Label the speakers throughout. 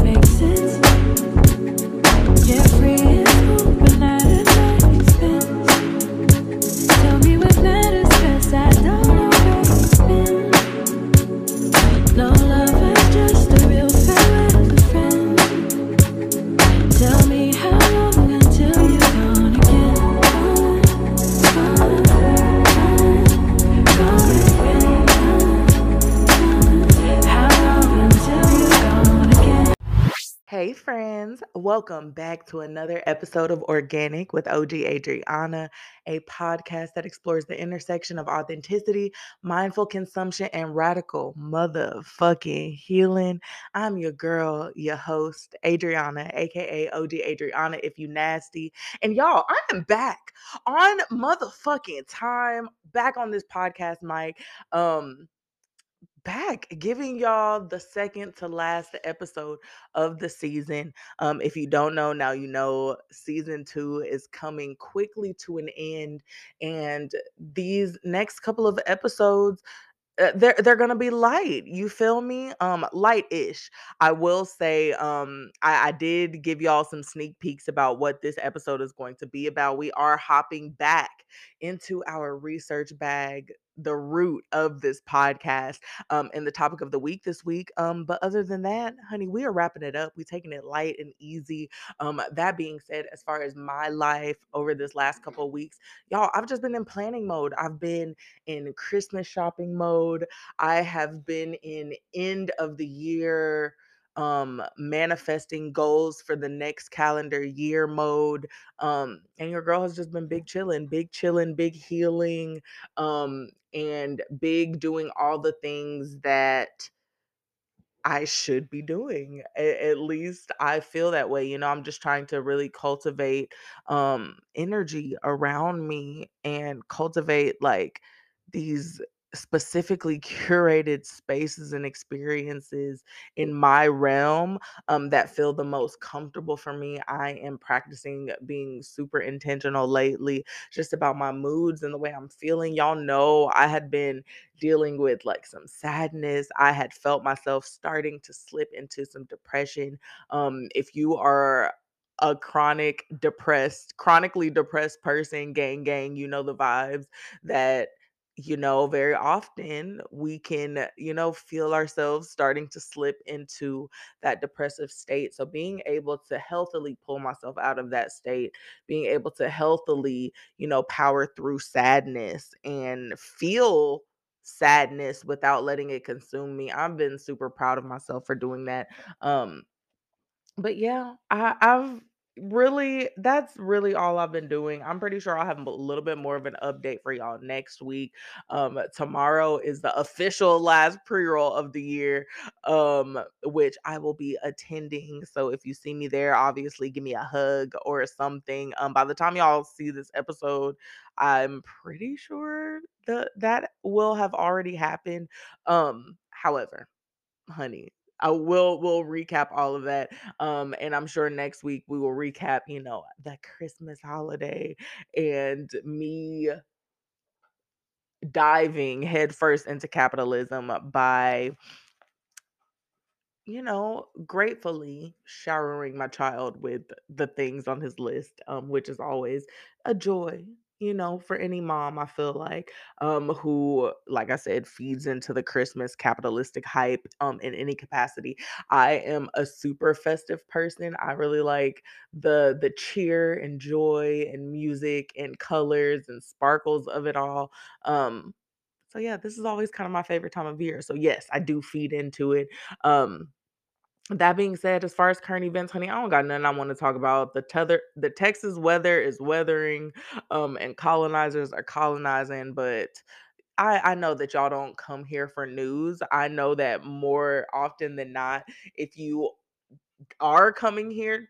Speaker 1: makes sense. Carefree
Speaker 2: welcome back to another episode of Organic with OG Adriana, a podcast that explores the intersection of authenticity, mindful consumption, and radical motherfucking healing. I'm your girl, your host, Adriana, aka OG Adriana, if you nasty. And y'all, I am back on motherfucking time, back on this podcast mic. Um, back giving y'all the second to last episode of the season. Um, if you don't know, now you know season two is coming quickly to an end, and these next couple of episodes. uh, They're they're gonna be light. You feel me? Um, light-ish. I will say, um, I, I did give y'all some sneak peeks about what this episode is going to be about. We are hopping back into our research bag, the root of this podcast um, and the topic of the week this week. Um, but other than that, honey, we are wrapping it up. We're taking it light and easy. Um, that being said, as far as my life over this last couple of weeks, y'all, I've just been in planning mode. I've been in Christmas shopping mode. I have been in end of the year um manifesting goals for the next calendar year mode um and your girl has just been big chilling big chilling big healing um and big doing all the things that I should be doing. A- at least I feel that way. You know, I'm just trying to really cultivate um energy around me and cultivate like these specifically curated spaces and experiences in my realm um that feel the most comfortable for me. I am practicing being super intentional lately just about my moods and the way I'm feeling. Y'all know I had been dealing with like some sadness. I had felt myself starting to slip into some depression. Um, if you are a chronic depressed, chronically depressed person, gang, gang, you know the vibes that you know very often we can you know feel ourselves starting to slip into that depressive state so being able to healthily pull myself out of that state being able to healthily you know power through sadness and feel sadness without letting it consume me. I've been super proud of myself for doing that. Um but yeah, I, I've really that's really all I've been doing. I'm pretty sure I'll have a little bit more of an update for y'all next week. Um, tomorrow is the official last pre-roll of the year, um, which I will be attending. So if you see me there, obviously give me a hug or something. Um, by the time y'all see this episode, I'm pretty sure that that will have already happened. Um, however honey. I will will recap all of that. Um, and I'm sure next week we will recap, you know, the Christmas holiday and me diving headfirst into capitalism by you know, gratefully showering my child with the things on his list, um, which is always a joy, you know, for any mom, I feel like, um, who, like I said, feeds into the Christmas capitalistic hype, um, in any capacity. I am a super festive person. I really like the the cheer and joy and music and colors and sparkles of it all. Um, so yeah, this is always kind of my favorite time of year. So yes, I do feed into it. Um, that being said, as far as current events, honey, I don't got nothing I want to talk about. The tether, the Texas weather is weathering, um, and colonizers are colonizing. But I, I know that y'all don't come here for news. I know that more often than not, if you are coming here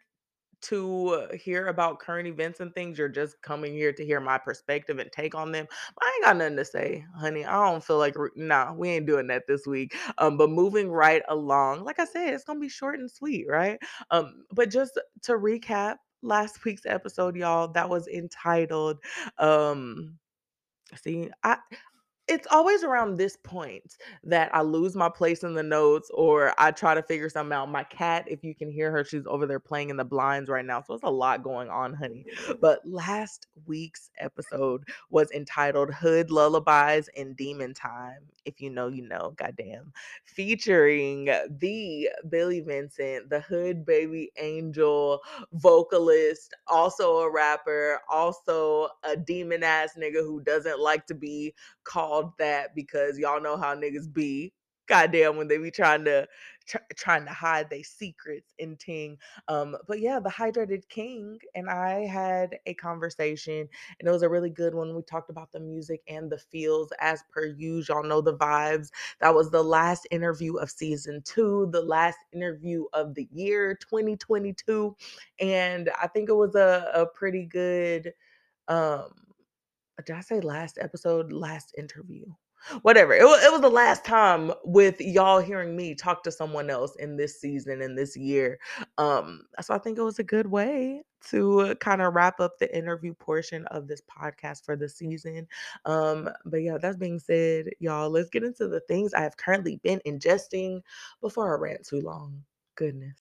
Speaker 2: to hear about current events and things. You're just coming here to hear my perspective and take on them. I ain't got nothing to say, honey. I don't feel like re- nah, we ain't doing that this week. Um, but moving right along, like I said, it's gonna be short and sweet, right? Um, but just to recap last week's episode, y'all, that was entitled um see, I it's always around this point that I lose my place in the notes or I try to figure something out. My cat, if you can hear her, she's over there playing in the blinds right now. So it's a lot going on, honey. But last week's episode was entitled Hood Lullabies and Demon Time. If you know, you know, goddamn. Featuring the Billy Vincent, the Hood Baby Angel vocalist, also a rapper, also a demon ass nigga who doesn't like to be called that because y'all know how niggas be. Goddamn, when they be trying to tr- trying to hide their secrets and ting. Um, but yeah, the hydrated king and I had a conversation, and it was a really good one. We talked about the music and the feels as per usual. Y'all know the vibes. That was the last interview of season two, the last interview of the year 2022, and I think it was a, a pretty good um did I say last episode? Last interview. Whatever. It was, it was the last time with y'all hearing me talk to someone else in this season in this year. Um, so I think it was a good way to kind of wrap up the interview portion of this podcast for the season. Um, but yeah, that being said, y'all, let's get into the things I have currently been ingesting before I rant too long. Goodness.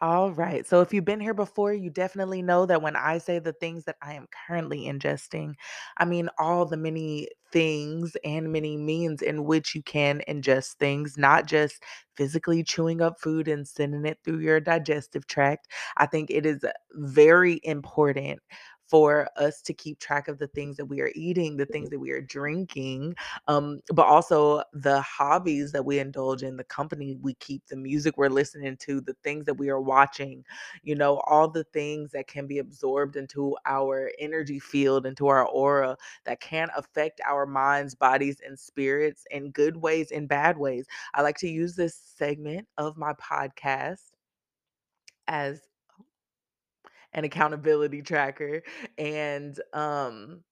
Speaker 2: All right. So if you've been here before, you definitely know that when I say the things that I am currently ingesting, I mean all the many things and many means in which you can ingest things, not just physically chewing up food and sending it through your digestive tract. I think it is very important for us to keep track of the things that we are eating, the things that we are drinking, um, but also the hobbies that we indulge in, the company we keep, the music we're listening to, the things that we are watching, you know, all the things that can be absorbed into our energy field, into our aura that can affect our minds, bodies, and spirits in good ways and bad ways. I like to use this segment of my podcast as an accountability tracker and um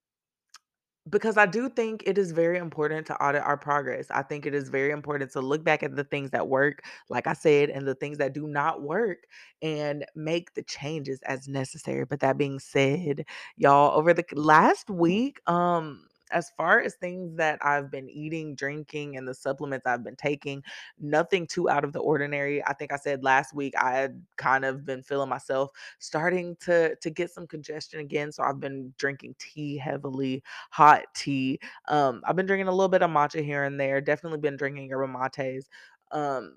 Speaker 2: because I do think it is very important to audit our progress. I think it is very important to look back at the things that work, like I said, and the things that do not work and make the changes as necessary. But that being said, y'all, over the last week, um, as far as things that I've been eating, drinking, and the supplements I've been taking, nothing too out of the ordinary. I think I said last week I had kind of been feeling myself starting to to get some congestion again. So I've been drinking tea heavily hot tea. Um, I've been drinking a little bit of matcha here and there. Definitely been drinking yerba mates. Um,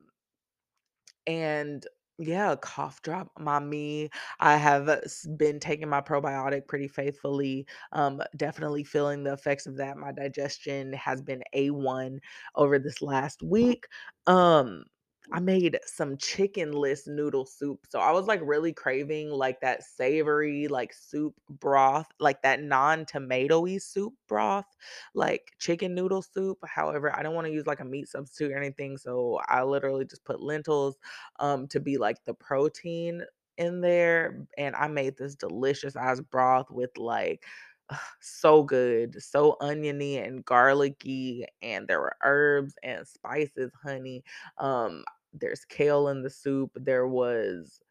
Speaker 2: and yeah, cough drop mommy. I have s- been taking my probiotic pretty faithfully. Um, definitely feeling the effects of that. My digestion has been A1 over this last week. Um, I made some chickenless noodle soup. So I was like really craving like that savory, like soup broth, like that non-tomatoey soup broth, like chicken noodle soup. However, I don't want to use like a meat substitute or anything. So I literally just put lentils um to be like the protein in there and I made this delicious ass broth with like so good, so oniony and garlicky and there were herbs and spices, honey. Um there's kale in the soup. There was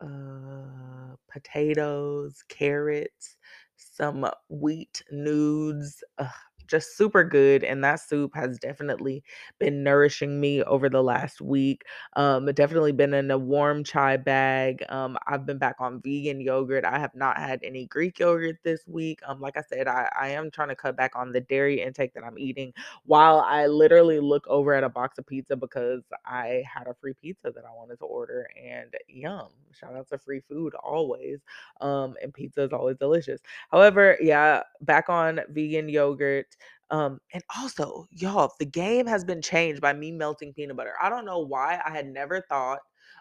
Speaker 2: uh, potatoes, carrots, some wheat nudes. Ugh, just super good. And that soup has definitely been nourishing me over the last week. Um, definitely been in a warm chai bag. Um, I've been back on vegan yogurt. I have not had any Greek yogurt this week. Um, like I said, I, I am trying to cut back on the dairy intake that I'm eating while I literally look over at a box of pizza because I had a free pizza that I wanted to order and yum. Shout out to free food always. Um, and pizza is always delicious. However, yeah, back on vegan yogurt. Um, and also, y'all, the game has been changed by me melting peanut butter. I don't know why I had never thought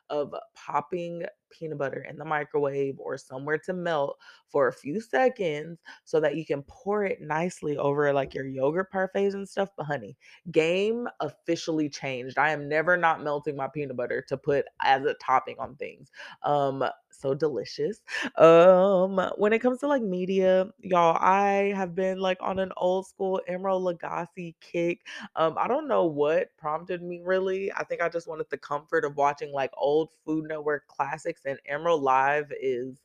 Speaker 2: of popping peanut butter in the microwave or somewhere to melt for a few seconds so that you can pour it nicely over like your yogurt parfaits and stuff. But honey, game officially changed. I am never not melting my peanut butter to put as a topping on things. Um, so delicious. Um, when it comes to like media, y'all, I have been like on an old school Emeril Lagasse kick. Um, I don't know what prompted me really. I think I just wanted the comfort of watching like old Food Network classics, and Emeril Live is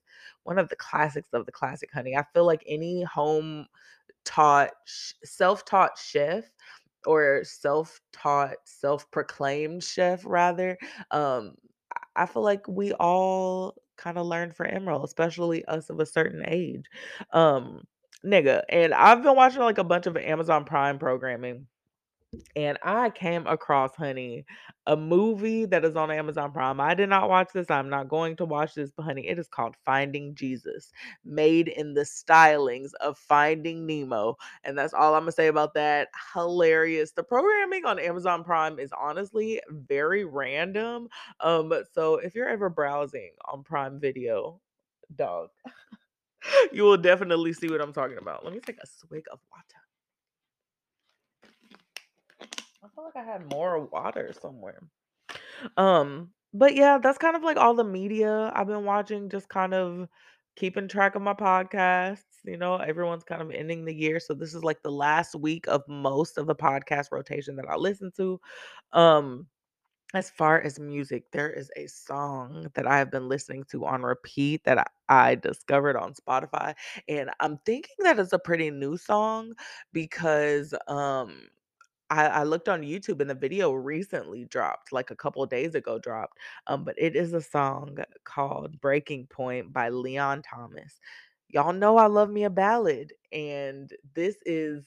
Speaker 2: one of the classics of the classic, honey. I feel like any home taught, self taught chef or self taught, self proclaimed chef, rather. Um, I feel like we all kind of learn for Emeril, especially us of a certain age. Um, nigga, and I've been watching like a bunch of Amazon Prime programming and I came across, honey, a movie that is on Amazon Prime. I did not watch this. I'm not going to watch this, but honey, it is called Finding Jesus, made in the stylings of Finding Nemo. And that's all I'm gonna say about that. Hilarious. The programming on Amazon Prime is honestly very random. Um, so if you're ever browsing on Prime Video, dog, you will definitely see what I'm talking about. Let me take a swig of water. I feel like I had more water somewhere. Um, but yeah, that's kind of like all the media I've been watching, just kind of keeping track of my podcasts. You know, everyone's kind of ending the year. So this is like the last week of most of the podcast rotation that I listen to. Um, as far as music, there is a song that I have been listening to on repeat that I, I discovered on Spotify. And I'm thinking that it's a pretty new song because um I, I looked on YouTube and the video recently dropped, like a couple days ago dropped. Um, but it is a song called Breaking Point by Leon Thomas. Y'all know I love me a ballad, and this is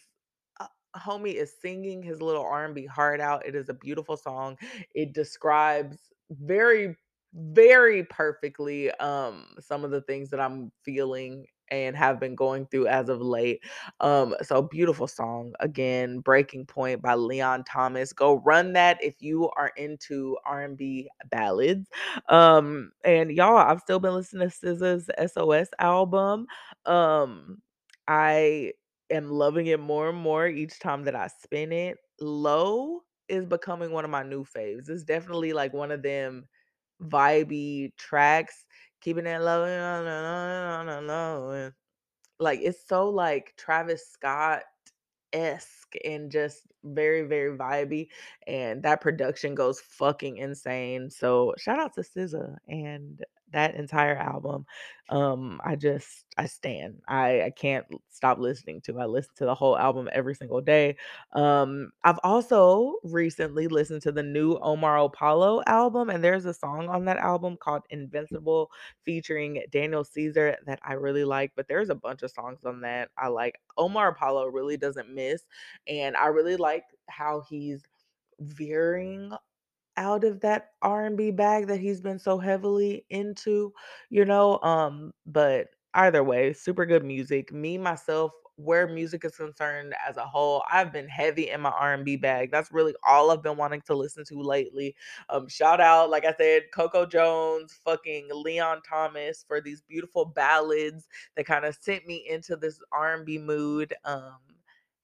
Speaker 2: uh, homie is singing his little R&B heart out. It is a beautiful song. It describes very very perfectly um some of the things that I'm feeling and have been going through as of late. Um, so beautiful song again, "Breaking Point" by Leon Thomas. Go run that if you are into R&B ballads. Um, and y'all, I've still been listening to SZA's SOS album. Um, I am loving it more and more each time that I spin it. Low is becoming one of my new faves. It's definitely like one of them vibey tracks. Keeping it low, like it's so like Travis Scott esque and just very very vibey, and that production goes fucking insane. So shout out to SZA and that entire album. Um, I just I stand. I I can't stop listening to. I listen to the whole album every single day. Um, I've also recently listened to the new Omar Apollo album, and there's a song on that album called Invincible featuring Daniel Caesar that I really like, but there's a bunch of songs on that I like. Omar Apollo really doesn't miss, and I really like how he's veering out of that R&B bag that he's been so heavily into, you know, um, but either way, super good music. Me myself, where music is concerned as a whole, I've been heavy in my R&B bag. That's really all I've been wanting to listen to lately. Um, shout out, like I said, Coco Jones, fucking Leon Thomas for these beautiful ballads that kind of sent me into this R&B mood. Um,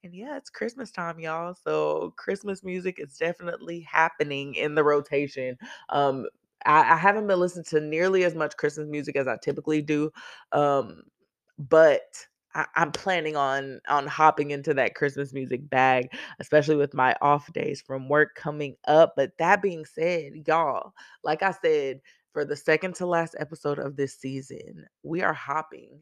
Speaker 2: and yeah, it's Christmas time, y'all. So Christmas music is definitely happening in the rotation. Um, I, I haven't been listening to nearly as much Christmas music as I typically do. Um, but I, I'm planning on on hopping into that Christmas music bag, especially with my off days from work coming up. But that being said, y'all, like I said, for the second to last episode of this season, we are hopping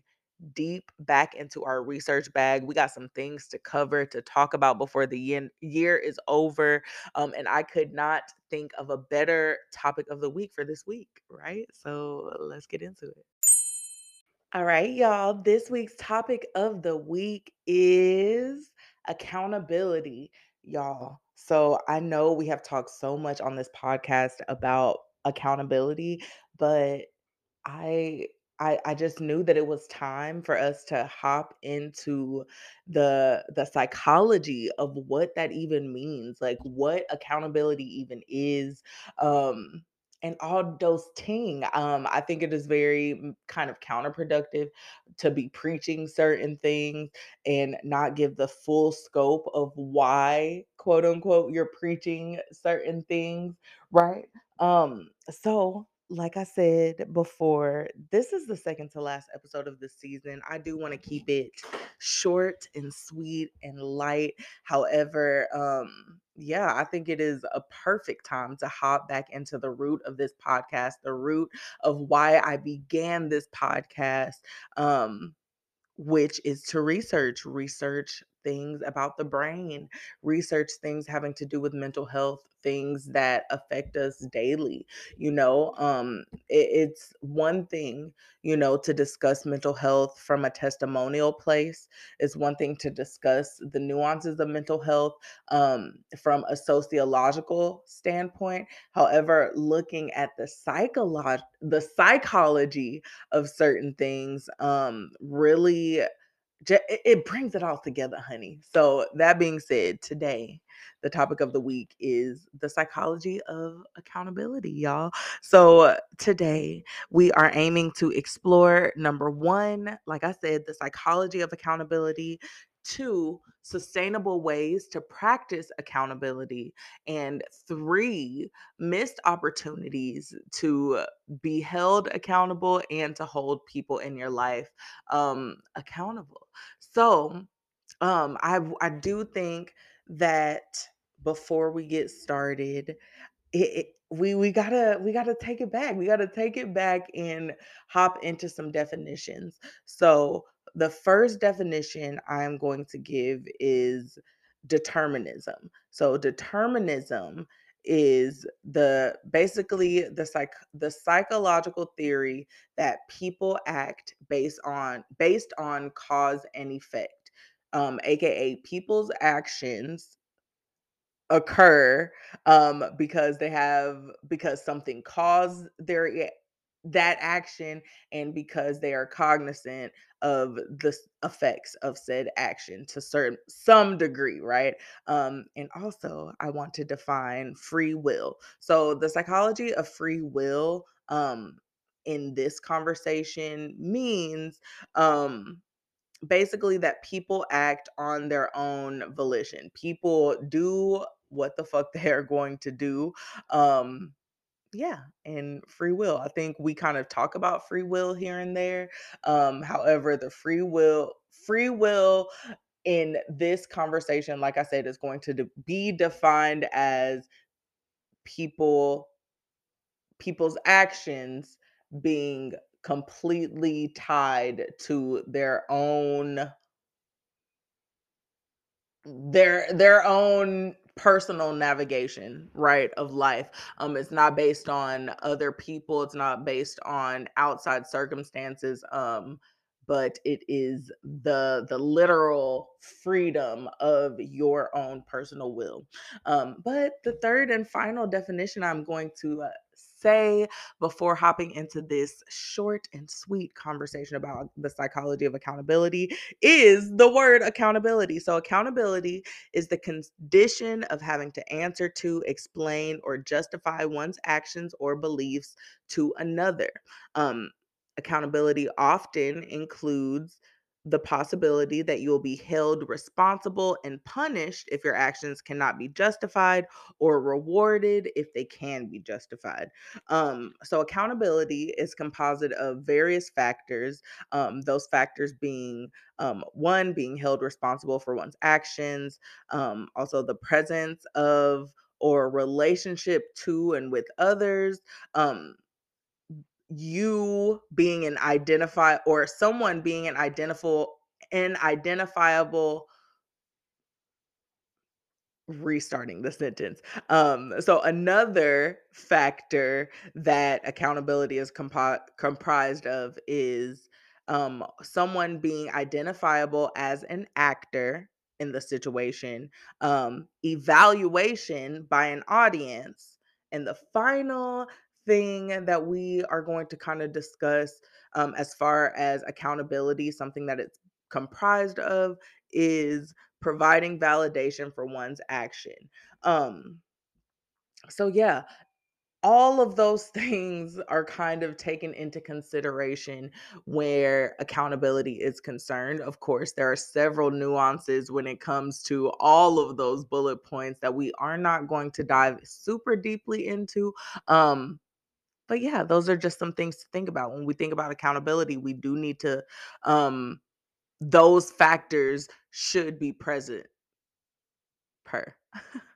Speaker 2: deep back into our research bag. We got some things to cover to talk about before the yen- year is over. Um, and I could not think of a better topic of the week for this week, right? So let's get into it. All right, y'all. This week's topic of the week is accountability, y'all. So I know we have talked so much on this podcast about accountability, but I I I just knew that it was time for us to hop into the the psychology of what that even means, like what accountability even is. Um and all those ting. Um, I think it is very mm, kind of counterproductive to be preaching certain things and not give the full scope of why, quote unquote, you're preaching certain things, right? Um, so like I said before, this is the second to last episode of the season. I do want to keep it short and sweet and light. However, um, yeah, I think it is a perfect time to hop back into the root of this podcast, the root of why I began this podcast. Um, which is to research, research things about the brain, research things having to do with mental health, things that affect us daily. You know, um, it, it's one thing, you know, to discuss mental health from a testimonial place. It's one thing to discuss the nuances of mental health um, from a sociological standpoint. However, looking at the psycholo- the psychology of certain things um, really it brings it all together, honey. So that being said, today the topic of the week is the psychology of accountability, y'all. So today we are aiming to explore number one, like I said, the psychology of accountability. Two, sustainable ways to practice accountability. And three, missed opportunities to be held accountable and to hold people in your life um, accountable. So, um, I I do think that before we get started, it, it we we gotta we gotta take it back. We gotta take it back and hop into some definitions. So the first definition I'm going to give is determinism. So determinism is the basically the psych the psychological theory that people act based on based on cause and effect um aka people's actions occur um because they have because something caused their that action and because they are cognizant of the effects of said action to certain some degree right um and also i want to define free will so the psychology of free will um in this conversation means um basically that people act on their own volition. People do what the fuck they're going to do. Um yeah, and free will. I think we kind of talk about free will here and there. Um however, the free will free will in this conversation like I said is going to de- be defined as people people's actions being completely tied to their own their their own personal navigation right of life. Um it's not based on other people it's not based on outside circumstances um but it is the the literal freedom of your own personal will. Um but the third and final definition i'm going to uh, say before hopping into this short and sweet conversation about the psychology of accountability is the word accountability. So, accountability is the condition of having to answer to, explain, or justify one's actions or beliefs to another. Um, accountability often includes the possibility that you will be held responsible and punished if your actions cannot be justified or rewarded if they can be justified. Um, so, accountability is composite of various factors, um, those factors being um, one being held responsible for one's actions um, also the presence of or relationship to and with others um, you being an identify or someone being an identifiable an identifiable restarting the sentence. Um, so another factor that accountability is compo- comprised of is um, someone being identifiable as an actor in the situation, um, evaluation by an audience, and the final thing that we are going to kind of discuss um, as far as accountability, something that it's comprised of is providing validation for one's action. Um, so yeah, all of those things are kind of taken into consideration where accountability is concerned. Of course, there are several nuances when it comes to all of those bullet points that we are not going to dive super deeply into. Um, but yeah, those are just some things to think about. When we think about accountability, we do need to um those factors should be present per.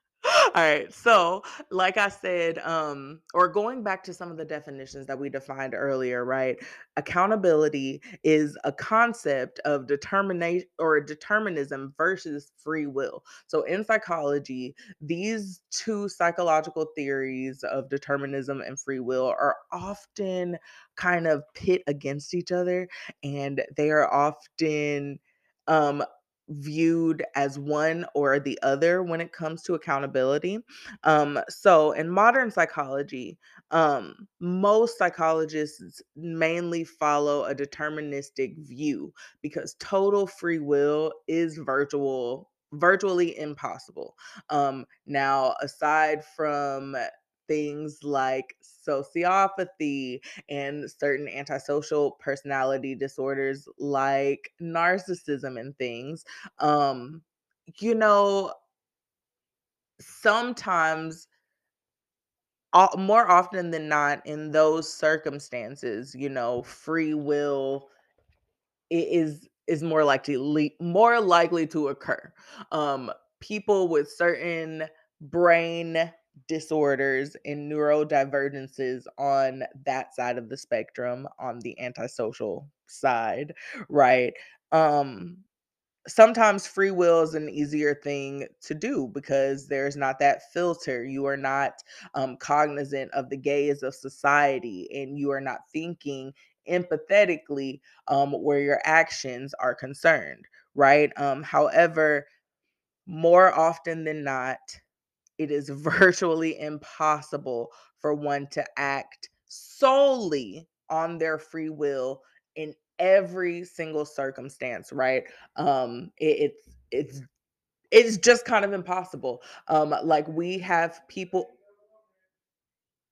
Speaker 2: right. So, like I said, um, or going back to some of the definitions that we defined earlier, right? Accountability is a concept of determination or determinism versus free will. So, in psychology, these two psychological theories of determinism and free will are often kind of pit against each other, and they are often um viewed as one or the other when it comes to accountability. Um, so in modern psychology, um, most psychologists mainly follow a deterministic view because total free will is virtual virtually impossible. Um, now aside from things like sociopathy and certain antisocial personality disorders like narcissism and things um you know sometimes more often than not in those circumstances you know free will is is more likely more likely to occur um people with certain brain disorders and neurodivergences on that side of the spectrum on the antisocial side right um sometimes free will is an easier thing to do because there's not that filter. You are not um, cognizant of the gaze of society and you are not thinking empathetically um, where your actions are concerned, right? Um, however, more often than not, it is virtually impossible for one to act solely on their free will in every single circumstance right? Um it, it's it's it's just kind of impossible. Um like we have people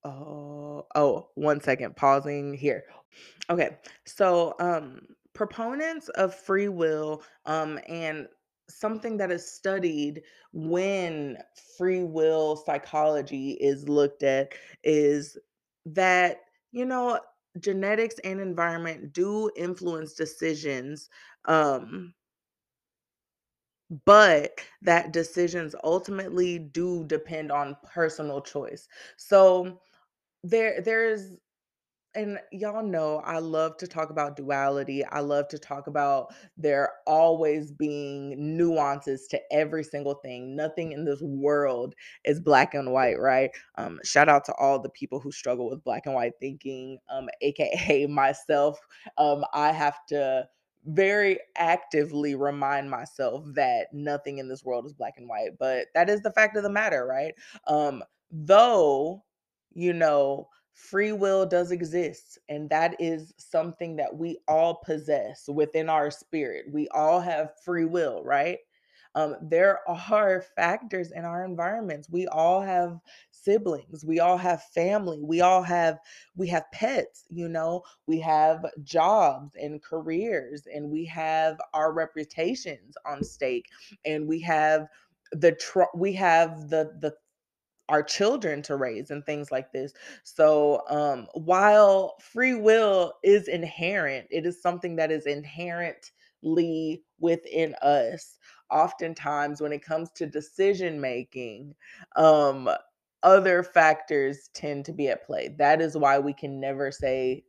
Speaker 2: oh oh one second pausing here. Okay, so um, proponents of free will um, and something that is studied when free will psychology is looked at is that, you know, genetics and environment do influence decisions, um, but that decisions ultimately do depend on personal choice. So there there's and y'all know I love to talk about duality. I love to talk about there always being nuances to every single thing. Nothing in this world is black and white, right? Um, shout out to all the people who struggle with black and white thinking, um, aka myself. Um, I have to very actively remind myself that nothing in this world is black and white, but that is the fact of the matter, right? Um, though, you know, free will does exist and that is something that we all possess within our spirit. We all have free will right? Um, there are factors in our environments. We all have siblings. We all have family. We all have we have pets you know? We have jobs and careers and we have our reputations on stake and we have the tr- we have the the our children to raise and things like this. So, um, while free will is inherent, it is something that is inherently within us. Oftentimes, when it comes to decision making, um, other factors tend to be at play. That is why we can never say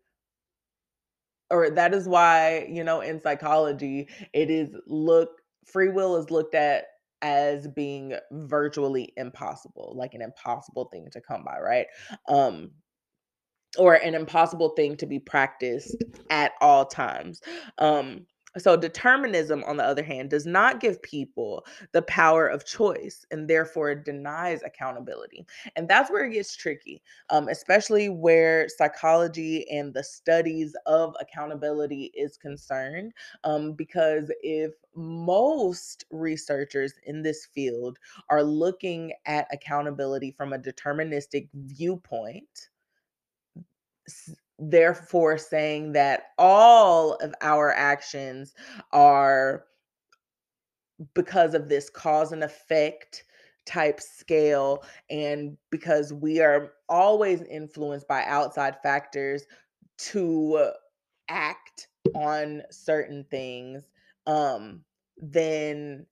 Speaker 2: or that is why, you know, in psychology, it is look free will is looked at as being virtually impossible, like an impossible thing to come by, right? Um or an impossible thing to be practiced at all times. Um, so, determinism, on the other hand, does not give people the power of choice and therefore denies accountability. And that's where it gets tricky, um, especially where psychology and the studies of accountability is concerned. Um, because if most researchers in this field are looking at accountability from a deterministic viewpoint, therefore saying that all of our actions are because of this cause and effect type scale and because we are always influenced by outside factors to act on certain things um then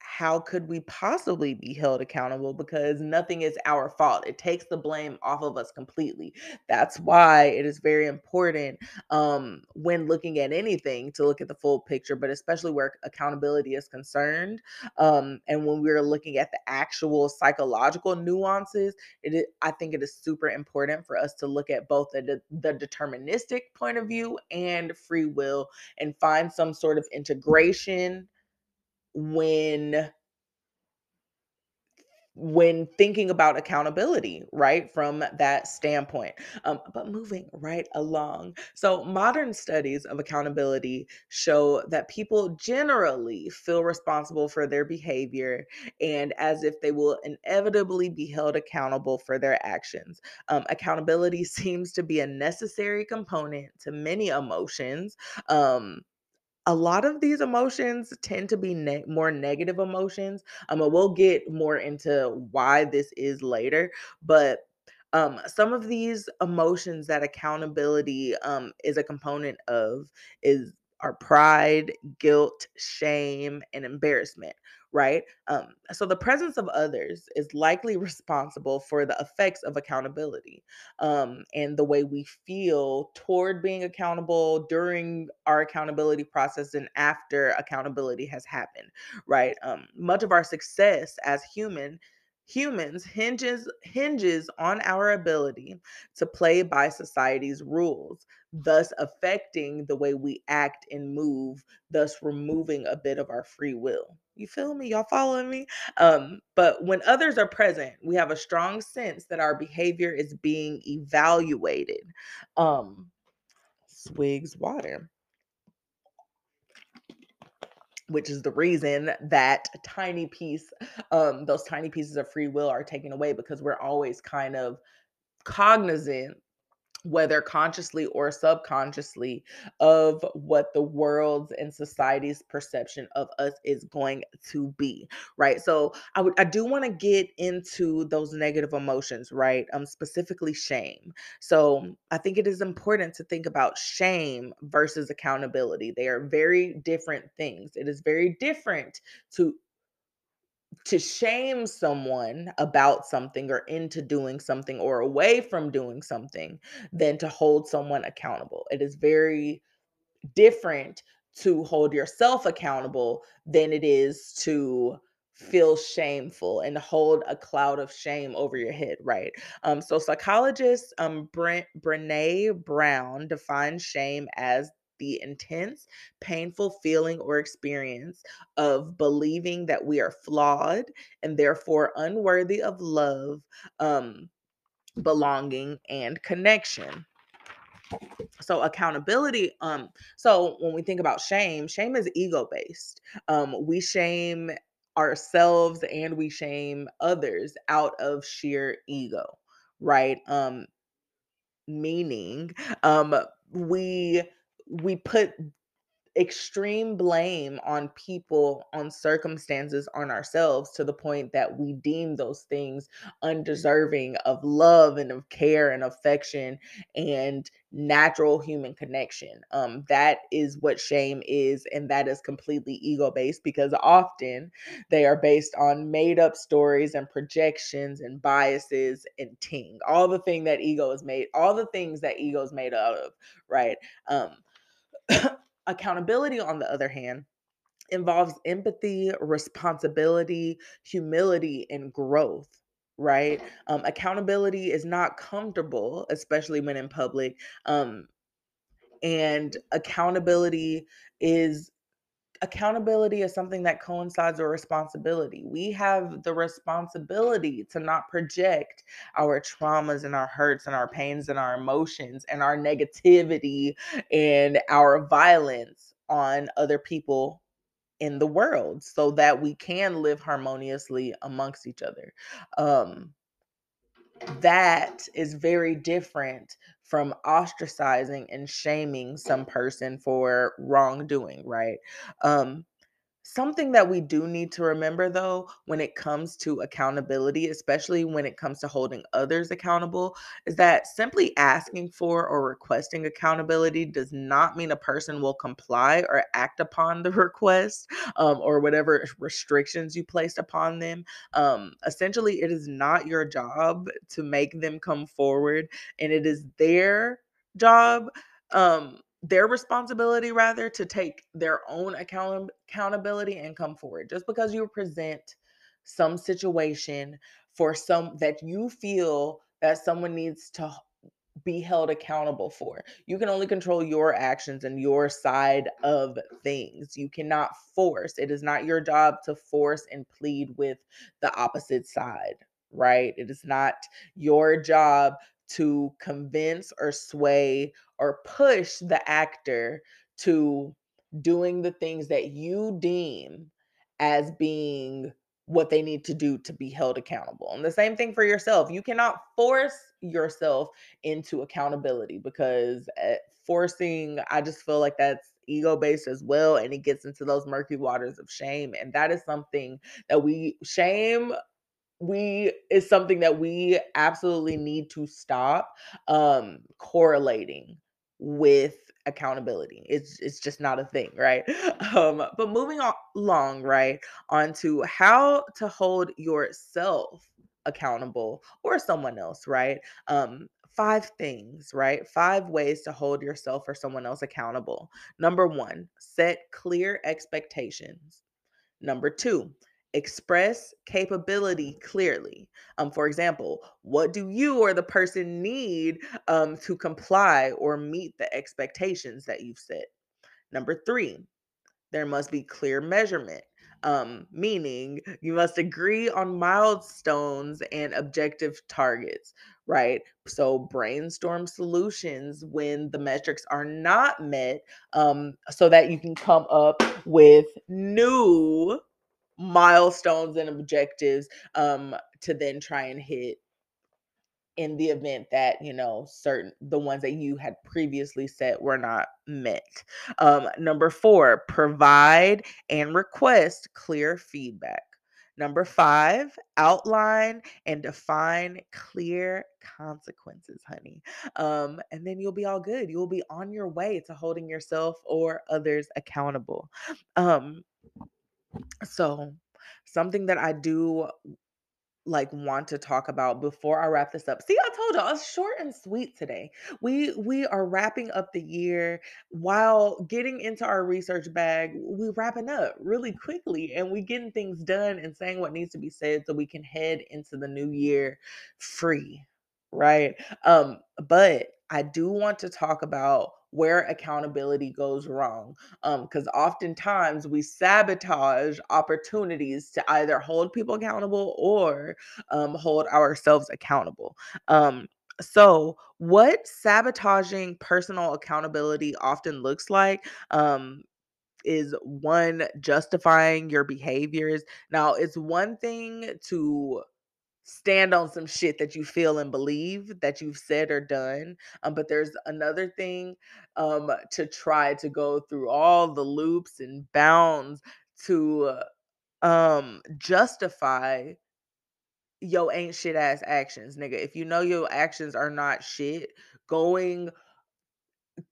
Speaker 2: how could we possibly be held accountable? Because nothing is our fault. It takes the blame off of us completely. That's why it is very important um, when looking at anything to look at the full picture but especially where accountability is concerned um, and when we're looking at the actual psychological nuances it is, i think it is super important for us to look at both the, the deterministic point of view and free will and find some sort of integration when when thinking about accountability, right, from that standpoint. Um, but moving right along. So, modern studies of accountability show that people generally feel responsible for their behavior and as if they will inevitably be held accountable for their actions. Um, accountability seems to be a necessary component to many emotions. Um, a lot of these emotions tend to be ne- more negative emotions. Um, we'll get more into why this is later, but um, some of these emotions that accountability um, is a component of is our pride, guilt, shame, and embarrassment, right? Um, so the presence of others is likely responsible for the effects of accountability um, and the way we feel toward being accountable during our accountability process and after accountability has happened, right? Um, much of our success as human humans hinges hinges on our ability to play by society's rules thus affecting the way we act and move thus removing a bit of our free will. You feel me? Y'all following me? Um but when others are present we have a strong sense that our behavior is being evaluated um swigs water which is the reason that tiny piece um those tiny pieces of free will are taken away because we're always kind of cognizant whether consciously or subconsciously, of what the world's and society's perception of us is going to be, right? So I would I do want to get into those negative emotions, right? Um, specifically shame. So I think it is important to think about shame versus accountability. They are very different things. It is very different to to shame someone about something or into doing something or away from doing something than to hold someone accountable. It is very different to hold yourself accountable than it is to feel shameful and hold a cloud of shame over your head, right? Um, so psychologist um Brent Brene Brown defines shame as the intense, painful feeling or experience of believing that we are flawed and therefore unworthy of love, um, belonging, and connection. So accountability um so when we think about shame shame is ego based um we shame ourselves and we shame others out of sheer ego right? Um meaning um we we put extreme blame on people, on circumstances, on ourselves to the point that we deem those things undeserving of love and of care and affection and natural human connection. Um, that is what shame is, and that is completely ego based because often they are based on made up stories and projections and biases and ting, all the thing that ego is made, all the things that ego is made out of, right? Um, Accountability, on the other hand, involves empathy, responsibility, humility, and growth. Right? Um, accountability is not comfortable, especially when in public. Um, and accountability is accountability is something that coincides with responsibility. We have the responsibility to not project our traumas and our hurts and our pains and our emotions and our negativity and our violence on other people in the world so that we can live harmoniously amongst each other. Um, that is very different from ostracizing and shaming some person for wrongdoing, right? Um, Something that we do need to remember though, when it comes to accountability, especially when it comes to holding others accountable, is that simply asking for or requesting accountability does not mean a person will comply or act upon the request um, or whatever restrictions you placed upon them. Um, essentially, it is not your job to make them come forward, and it is their job. Um, their responsibility rather to take their own account- accountability and come forward. Just because you present some situation for some that you feel that someone needs to be held accountable for. You can only control your actions and your side of things. You cannot force. It is not your job to force and plead with the opposite side right? It is not your job to convince or sway or push the actor to doing the things that you deem as being what they need to do to be held accountable. And the same thing for yourself. You cannot force yourself into accountability because uh, forcing, I just feel like that's ego based as well. And it gets into those murky waters of shame. And that is something that we shame we is something that we absolutely need to stop um correlating with accountability. It's it's just not a thing right? Um but moving on along right onto how to hold yourself accountable or someone else right? Um five things right? Five ways to hold yourself or someone else accountable. Number one set clear expectations. Number two, express capability clearly. Um, for example, what do you or the person need um, to comply or meet the expectations that you've set? Number three, there must be clear measurement. Um, meaning you must agree on milestones and objective targets, right? So brainstorm solutions when the metrics are not met, um, so that you can come up with new milestones and objectives um to then try and hit in the event that you know certain the ones that you had previously set were not met. Um number 4 provide and request clear feedback. Number 5 outline and define clear consequences honey. Um and then you'll be all good. You'll be on your way to holding yourself or others accountable. Um so, something that I do like want to talk about before I wrap this up. See, I told y'all it's short and sweet today. We we are wrapping up the year while getting into our research bag. We wrapping up really quickly and we getting things done and saying what needs to be said so we can head into the new year free, right? Um, but I do want to talk about where accountability goes wrong um because oftentimes we sabotage opportunities to either hold people accountable or um, hold ourselves accountable. Um, so, what sabotaging personal accountability often looks like um, is one, justifying your behaviors. Now, it's one thing to stand on some shit that you feel and believe that you've said or done. Um, but there's another thing um, to try to go through all the loops and bounds to um justify yo ain't shit ass actions, nigga. If you know your actions are not shit, going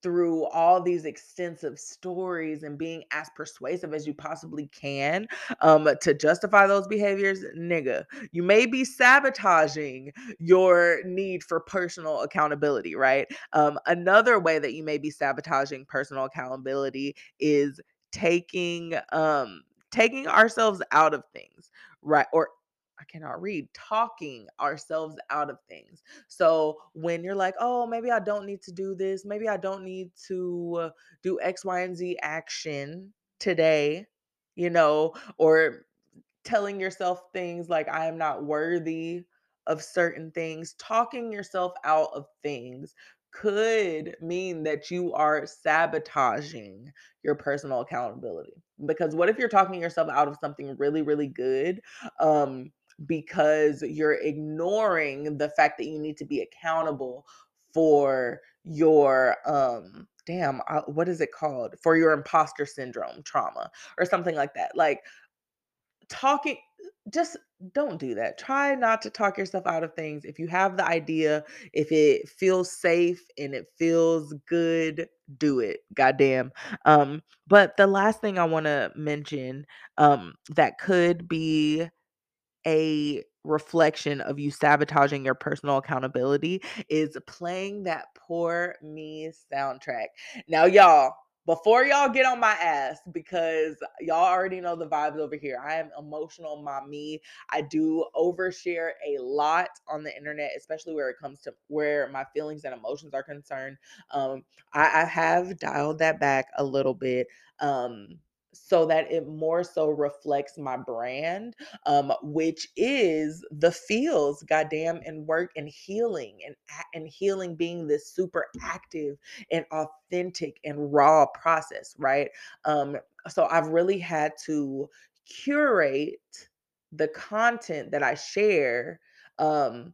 Speaker 2: through all these extensive stories and being as persuasive as you possibly can um to justify those behaviors nigga you may be sabotaging your need for personal accountability right? Um another way that you may be sabotaging personal accountability is taking um taking ourselves out of things right? Or I cannot read, talking ourselves out of things. So when you're like, oh, maybe I don't need to do this, maybe I don't need to do X, Y, and Z action today, you know, or telling yourself things like I am not worthy of certain things, talking yourself out of things could mean that you are sabotaging your personal accountability. Because what if you're talking yourself out of something really, really good? Um, because you're ignoring the fact that you need to be accountable for your um damn, uh, what is it called? For your imposter syndrome trauma or something like that. Like talking just don't do that. Try not to talk yourself out of things. If you have the idea, if it feels safe and it feels good, do it. Goddamn. Um, but the last thing I want to mention um that could be a reflection of you sabotaging your personal accountability is playing that poor me soundtrack. Now, y'all, before y'all get on my ass, because y'all already know the vibes over here. I am emotional mommy. I do overshare a lot on the internet, especially where it comes to where my feelings and emotions are concerned. Um, I, I have dialed that back a little bit. Um, so that it more so reflects my brand um, which is the feels, goddamn, and work and healing and and healing being this super active and authentic and raw process, right? Um, so I've really had to curate the content that I share um,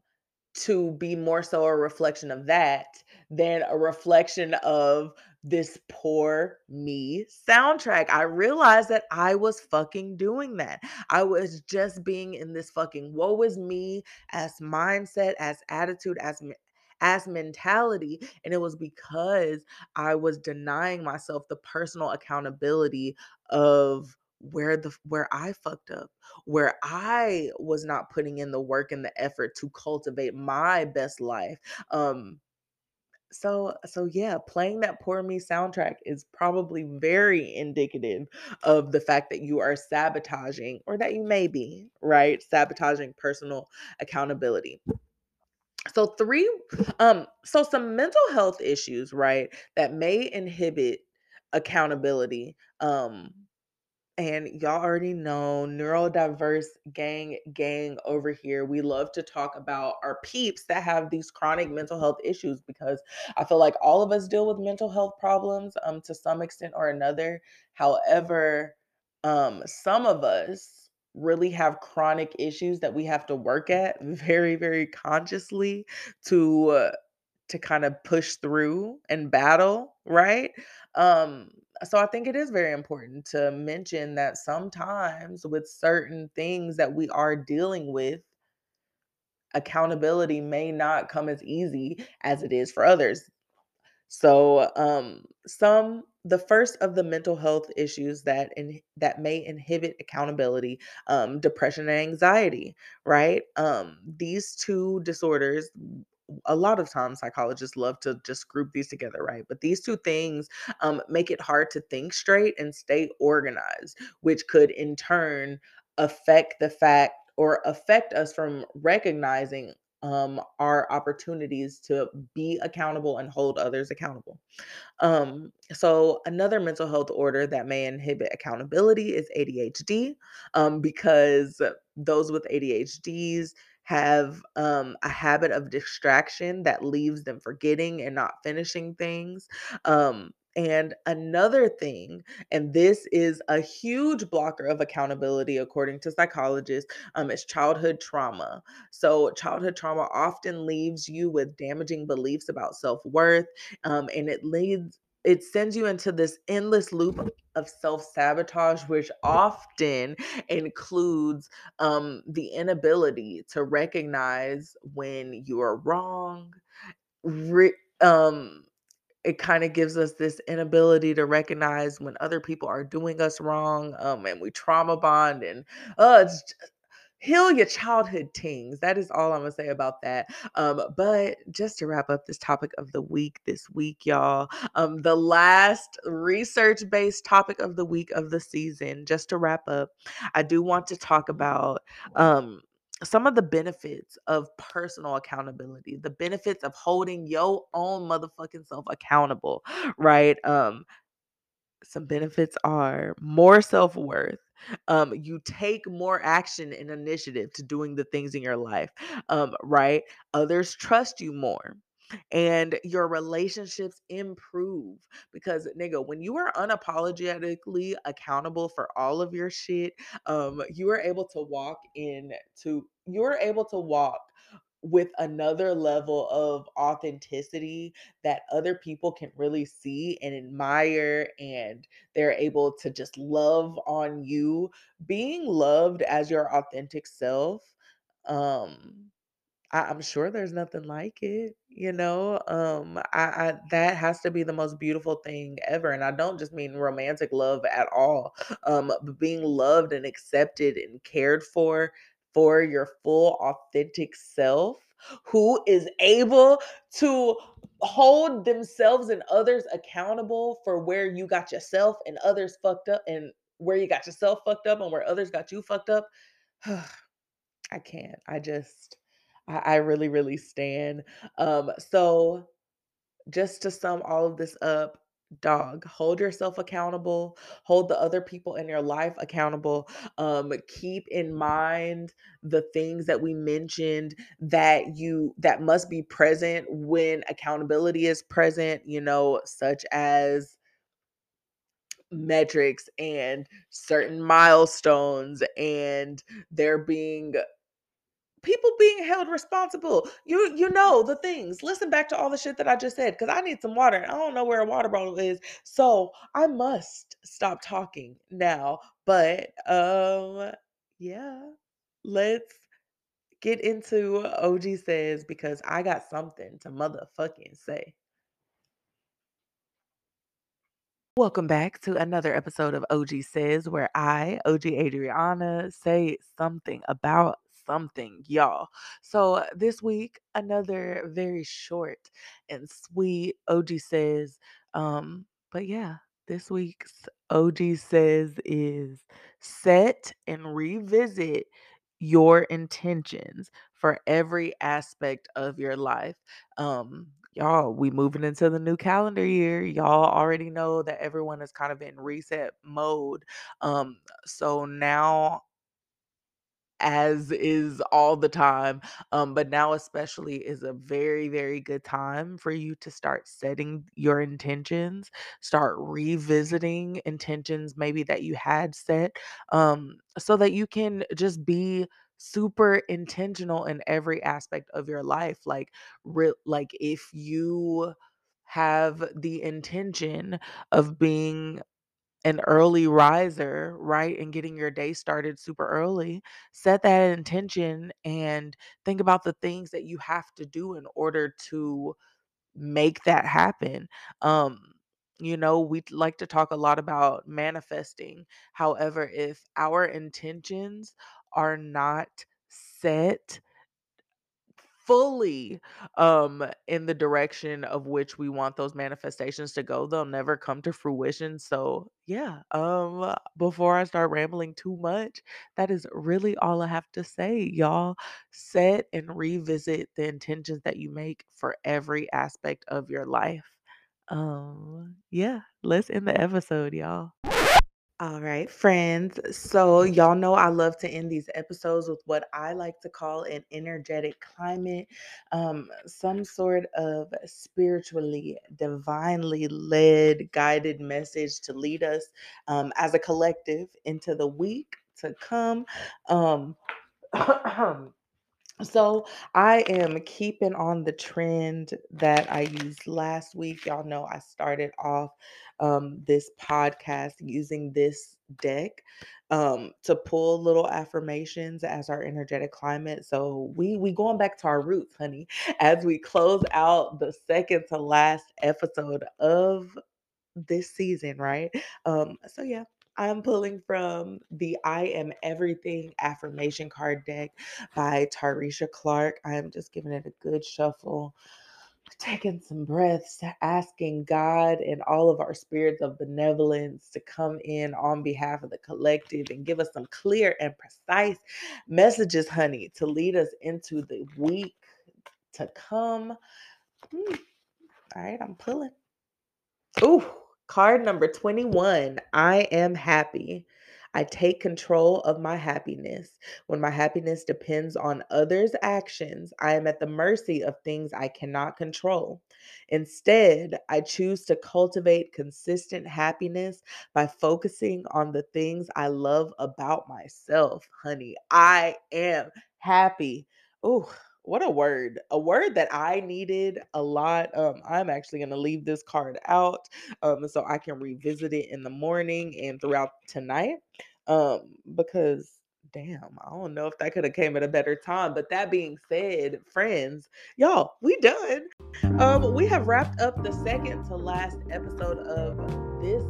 Speaker 2: to be more so a reflection of that than a reflection of this poor me soundtrack. I realized that I was fucking doing that. I was just being in this fucking woe is me as mindset, as attitude, as as mentality and it was because I was denying myself the personal accountability of where the where I fucked up, where I was not putting in the work and the effort to cultivate my best life. Um so so yeah, playing that Poor Me soundtrack is probably very indicative of the fact that you are sabotaging or that you may be, right? Sabotaging personal accountability. So three um so some mental health issues, right, that may inhibit accountability um and y'all already know neurodiverse gang gang over here. We love to talk about our peeps that have these chronic mental health issues because I feel like all of us deal with mental health problems um to some extent or another. However, um some of us really have chronic issues that we have to work at very very consciously to uh, to kind of push through and battle, right? Um, so I think it is very important to mention that sometimes with certain things that we are dealing with, accountability may not come as easy as it is for others. So, um, some the first of the mental health issues that in, that may inhibit accountability, um, depression and anxiety, right? Um, these two disorders a lot of times psychologists love to just group these together, right? But these two things um, make it hard to think straight and stay organized, which could in turn affect the fact or affect us from recognizing um, our opportunities to be accountable and hold others accountable. Um, so another mental health order that may inhibit accountability is ADHD, um, because those with ADHDs have um, a habit of distraction that leaves them forgetting and not finishing things. Um, and another thing, and this is a huge blocker of accountability, according to psychologists, um, is childhood trauma. So, childhood trauma often leaves you with damaging beliefs about self worth, um, and it leads it sends you into this endless loop of self-sabotage which often includes um, the inability to recognize when you are wrong re- um, it kind of gives us this inability to recognize when other people are doing us wrong um, and we trauma bond and uh, it's heal your childhood tings. That is all I'm gonna say about that. Um, but just to wrap up this topic of the week this week, y'all, um, the last research-based topic of the week of the season, just to wrap up, I do want to talk about um some of the benefits of personal accountability, the benefits of holding your own motherfucking self accountable, right? Um, some benefits are more self-worth um you take more action and initiative to doing the things in your life um right? Others trust you more and your relationships improve because nigga when you are unapologetically accountable for all of your shit um you are able to walk in to you're able to walk with another level of authenticity that other people can really see and admire and they're able to just love on you being loved as your authentic self um I, I'm sure there's nothing like it, you know. Um, I, I that has to be the most beautiful thing ever, and I don't just mean romantic love at all. Um, but being loved and accepted and cared for for your full authentic self, who is able to hold themselves and others accountable for where you got yourself and others fucked up, and where you got yourself fucked up and where others got you fucked up. I can't. I just I, I really, really stand. Um, so just to sum all of this up, dog, hold yourself accountable, hold the other people in your life accountable. Um, keep in mind the things that we mentioned that you that must be present when accountability is present, you know, such as metrics and certain milestones and there being people being held responsible. You you know the things. Listen back to all the shit that I just said because I need some water and I don't know where a water bottle is. So I must stop talking now. But um yeah, let's get into OG says because I got something to motherfucking say. Welcome back to another episode of OG Says, where I, OG Adriana, say something about something, y'all. So this week, another very short and sweet OG Says. Um, but yeah, this week's OG Says is set and revisit your intentions for every aspect of your life. Um, y'all, we moving into the new calendar year. Y'all already know that everyone is kind of in reset mode. Um, so now as is all the time. Um, but now, especially, is a very, very good time for you to start setting your intentions, start revisiting intentions maybe that you had set, um, so that you can just be super intentional in every aspect of your life. Like, re- like if you have the intention of being an early riser, right? And getting your day started super early, set that intention and think about the things that you have to do in order to make that happen. Um, you know, we like to talk a lot about manifesting. However, if our intentions are not set fully um in the direction of which we want those manifestations to go they'll never come to fruition so yeah um before i start rambling too much that is really all i have to say y'all. Set and revisit the intentions that you make for every aspect of your life. Um yeah let's end the episode y'all all right, friends. So, y'all know I love to end these episodes with what I like to call an energetic climate, um, some sort of spiritually, divinely led, guided message to lead us um, as a collective into the week to come. Um, So I am keeping on the trend that I used last week. Y'all know I started off um, this podcast using this deck um, to pull little affirmations as our energetic climate. So we we going back to our roots, honey, as we close out the second to last episode of this season, right? Um, so yeah, I'm pulling from the I Am Everything affirmation card deck by Tarisha Clark. I am just giving it a good shuffle, taking some breaths, asking God and all of our spirits of benevolence to come in on behalf of the collective and give us some clear and precise messages, honey, to lead us into the week to come. Hmm, All right, I'm pulling. Ooh, card number 21. I am happy. I take control of my happiness. When my happiness depends on others' actions, I am at the mercy of things I cannot control. Instead, I choose to cultivate consistent happiness by focusing on the things I love about myself, honey. I am happy. Ooh, what a word. A word that I needed a lot. Um, I'm actually gonna leave this card out um so I can revisit it in the morning and throughout tonight. Um, because damn, I don't know if that could have came at a better time. But that being said, friends, y'all, we done. Um, we have wrapped up the second to last episode of this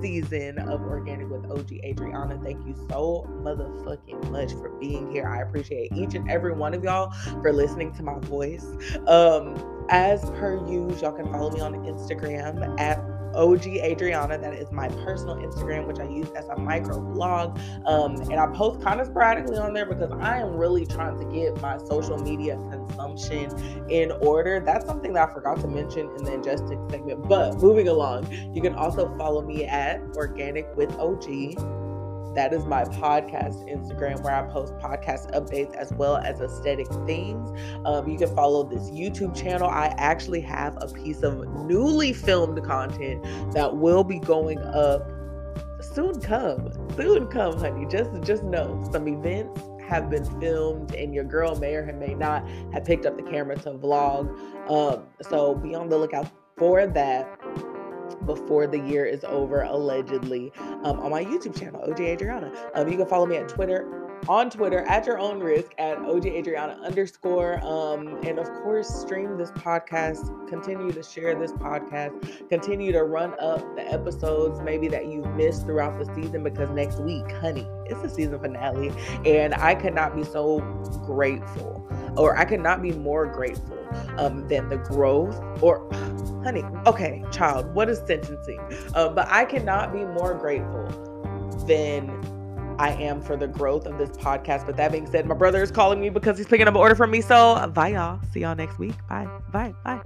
Speaker 2: season of Organic with OG Adriana. Thank you so motherfucking much for being here. I appreciate each and every one of y'all for listening to my voice. Um, as per usual, y'all can follow me on Instagram at OG Adriana. That is my personal Instagram, which I use as a micro blog. Um, and I post kind of sporadically on there because I am really trying to get my social media consumption in order. That's something that I forgot to mention in the ingesting segment. But moving along, you can also follow me at Organic with OG. That is my podcast Instagram where I post podcast updates as well as aesthetic things. Um, you can follow this YouTube channel. I actually have a piece of newly filmed content that will be going up soon. Come, soon come, honey. Just, just know some events have been filmed, and your girl may or may not have picked up the camera to vlog. Um, so be on the lookout for that before the year is over, allegedly, um, on my YouTube channel, OG Adriana. Um, you can follow me at Twitter on Twitter at your own risk at OG Adriana underscore. Um, and of course, stream this podcast, continue to share this podcast, continue to run up the episodes maybe that you've missed throughout the season because next week, honey, it's the season finale. And I could not be so grateful, or I could not be more grateful um, than the growth or, honey, okay, child, what is sentencing? Um, but I cannot be more grateful than I am for the growth of this podcast. But that being said, my brother is calling me because he's picking up an order from me. So, bye, y'all. See y'all next week. Bye, bye, bye.